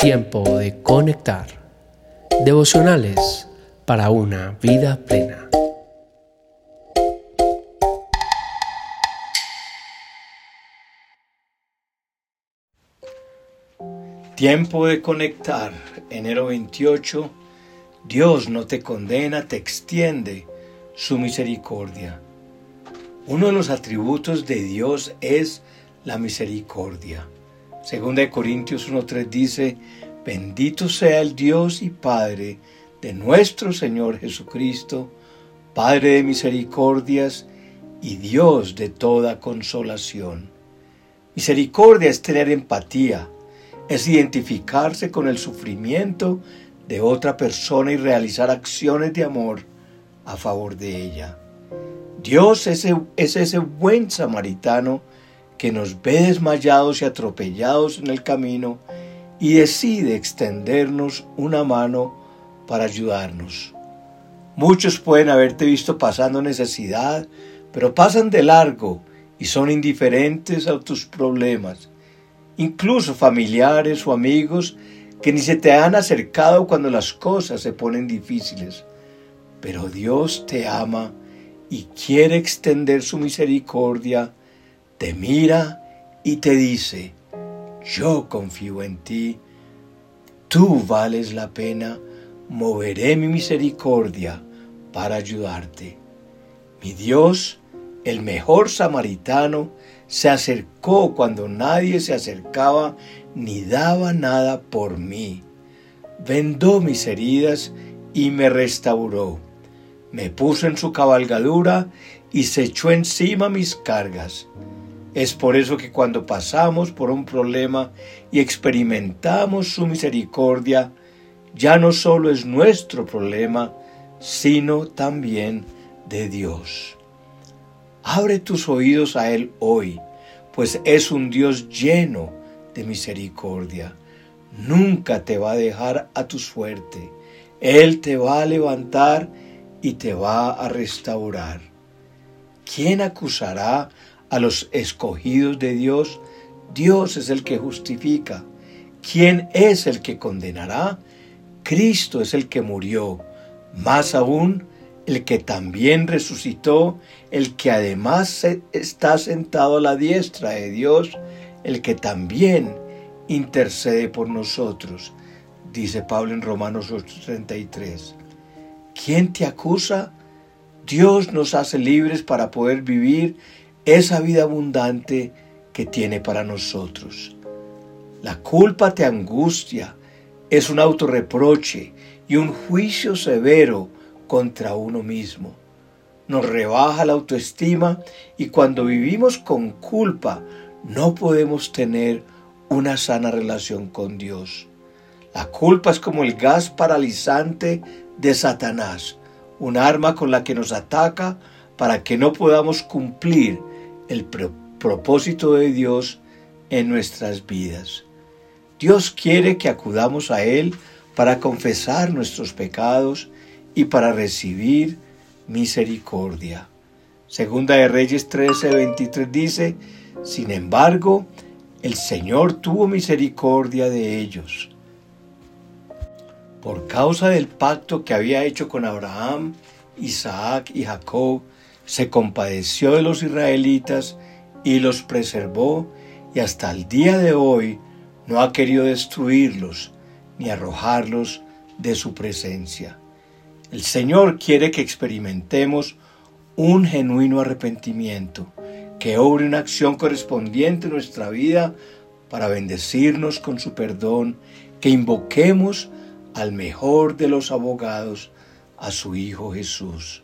Tiempo de conectar. Devocionales para una vida plena. Tiempo de conectar. Enero 28. Dios no te condena, te extiende su misericordia. Uno de los atributos de Dios es la misericordia. Segunda de Corintios 1.3 dice, bendito sea el Dios y Padre de nuestro Señor Jesucristo, Padre de misericordias y Dios de toda consolación. Misericordia es tener empatía, es identificarse con el sufrimiento de otra persona y realizar acciones de amor a favor de ella. Dios es, es ese buen samaritano que nos ve desmayados y atropellados en el camino y decide extendernos una mano para ayudarnos. Muchos pueden haberte visto pasando necesidad, pero pasan de largo y son indiferentes a tus problemas. Incluso familiares o amigos que ni se te han acercado cuando las cosas se ponen difíciles. Pero Dios te ama y quiere extender su misericordia te mira y te dice, yo confío en ti, tú vales la pena, moveré mi misericordia para ayudarte. Mi Dios, el mejor samaritano, se acercó cuando nadie se acercaba ni daba nada por mí. Vendó mis heridas y me restauró. Me puso en su cabalgadura y se echó encima mis cargas. Es por eso que cuando pasamos por un problema y experimentamos su misericordia, ya no solo es nuestro problema, sino también de Dios. Abre tus oídos a Él hoy, pues es un Dios lleno de misericordia. Nunca te va a dejar a tu suerte. Él te va a levantar y te va a restaurar. ¿Quién acusará a los escogidos de Dios, Dios es el que justifica. ¿Quién es el que condenará? Cristo es el que murió, más aún el que también resucitó, el que además está sentado a la diestra de Dios, el que también intercede por nosotros, dice Pablo en Romanos 8:33. ¿Quién te acusa? Dios nos hace libres para poder vivir esa vida abundante que tiene para nosotros. La culpa te angustia, es un autorreproche y un juicio severo contra uno mismo. Nos rebaja la autoestima y cuando vivimos con culpa no podemos tener una sana relación con Dios. La culpa es como el gas paralizante de Satanás, un arma con la que nos ataca para que no podamos cumplir el propósito de Dios en nuestras vidas. Dios quiere que acudamos a Él para confesar nuestros pecados y para recibir misericordia. Segunda de Reyes 13, 23 dice, Sin embargo, el Señor tuvo misericordia de ellos. Por causa del pacto que había hecho con Abraham, Isaac y Jacob, se compadeció de los israelitas y los preservó y hasta el día de hoy no ha querido destruirlos ni arrojarlos de su presencia. El Señor quiere que experimentemos un genuino arrepentimiento, que obre una acción correspondiente en nuestra vida para bendecirnos con su perdón, que invoquemos al mejor de los abogados, a su Hijo Jesús.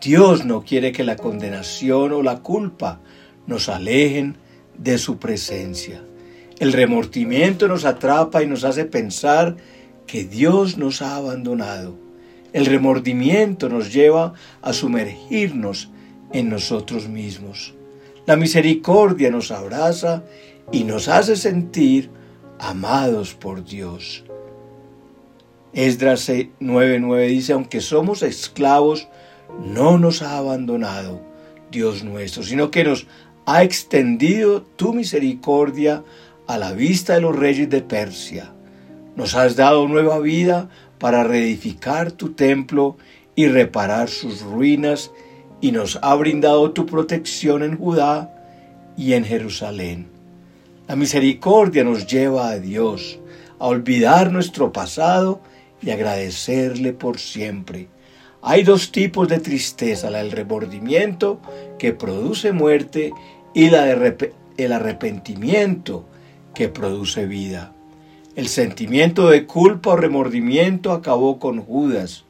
Dios no quiere que la condenación o la culpa nos alejen de su presencia. El remordimiento nos atrapa y nos hace pensar que Dios nos ha abandonado. El remordimiento nos lleva a sumergirnos en nosotros mismos. La misericordia nos abraza y nos hace sentir amados por Dios. Esdras 9:9 dice, aunque somos esclavos, no nos ha abandonado Dios nuestro, sino que nos ha extendido tu misericordia a la vista de los reyes de Persia. Nos has dado nueva vida para reedificar tu templo y reparar sus ruinas, y nos ha brindado tu protección en Judá y en Jerusalén. La misericordia nos lleva a Dios, a olvidar nuestro pasado y agradecerle por siempre. Hay dos tipos de tristeza, la del remordimiento que produce muerte y la del arrepentimiento que produce vida. El sentimiento de culpa o remordimiento acabó con Judas.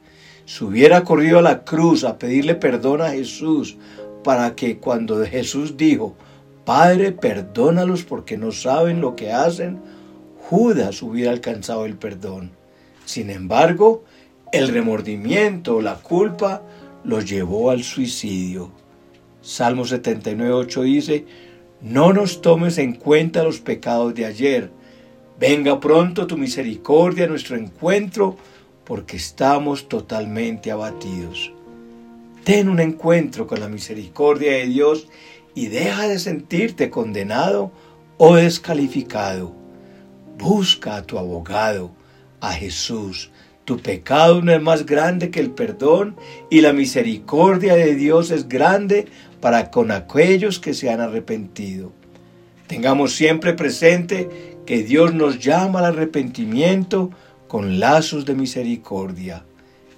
Si hubiera corrido a la cruz a pedirle perdón a Jesús para que cuando Jesús dijo, Padre, perdónalos porque no saben lo que hacen, Judas hubiera alcanzado el perdón. Sin embargo, el remordimiento la culpa los llevó al suicidio. Salmo 79.8 dice, No nos tomes en cuenta los pecados de ayer. Venga pronto tu misericordia a nuestro encuentro, porque estamos totalmente abatidos. Ten un encuentro con la misericordia de Dios y deja de sentirte condenado o descalificado. Busca a tu abogado, a Jesús. Tu pecado no es más grande que el perdón y la misericordia de Dios es grande para con aquellos que se han arrepentido. Tengamos siempre presente que Dios nos llama al arrepentimiento con lazos de misericordia.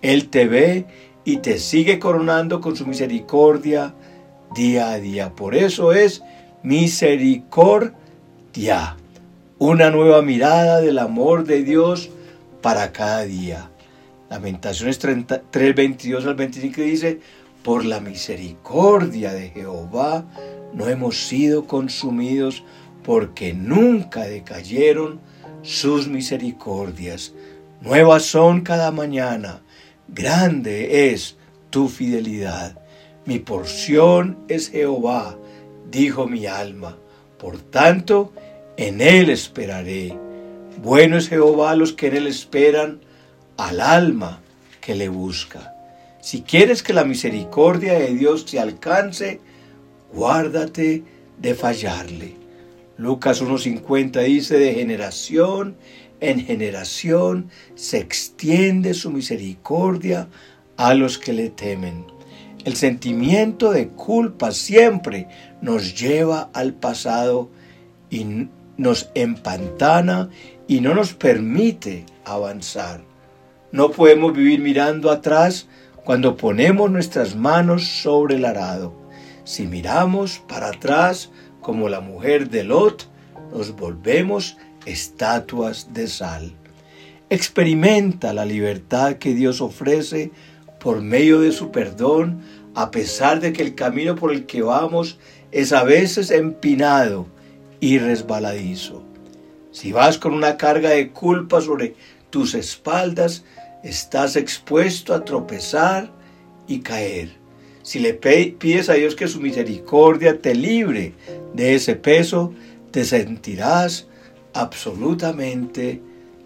Él te ve y te sigue coronando con su misericordia día a día. Por eso es misericordia, una nueva mirada del amor de Dios para cada día. Lamentaciones 3, 22 al 25 dice, por la misericordia de Jehová no hemos sido consumidos porque nunca decayeron sus misericordias. Nuevas son cada mañana, grande es tu fidelidad. Mi porción es Jehová, dijo mi alma. Por tanto, en él esperaré. Bueno es Jehová a los que en él esperan, al alma que le busca. Si quieres que la misericordia de Dios te alcance, guárdate de fallarle. Lucas 1.50 dice, de generación en generación se extiende su misericordia a los que le temen. El sentimiento de culpa siempre nos lleva al pasado y nos empantana y no nos permite avanzar. No podemos vivir mirando atrás cuando ponemos nuestras manos sobre el arado. Si miramos para atrás como la mujer de Lot, nos volvemos estatuas de sal. Experimenta la libertad que Dios ofrece por medio de su perdón, a pesar de que el camino por el que vamos es a veces empinado y resbaladizo. Si vas con una carga de culpa sobre tus espaldas, estás expuesto a tropezar y caer. Si le pides a Dios que su misericordia te libre de ese peso, te sentirás absolutamente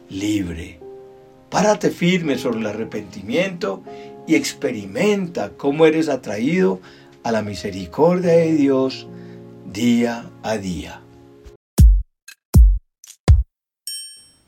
libre. Párate firme sobre el arrepentimiento y experimenta cómo eres atraído a la misericordia de Dios día a día.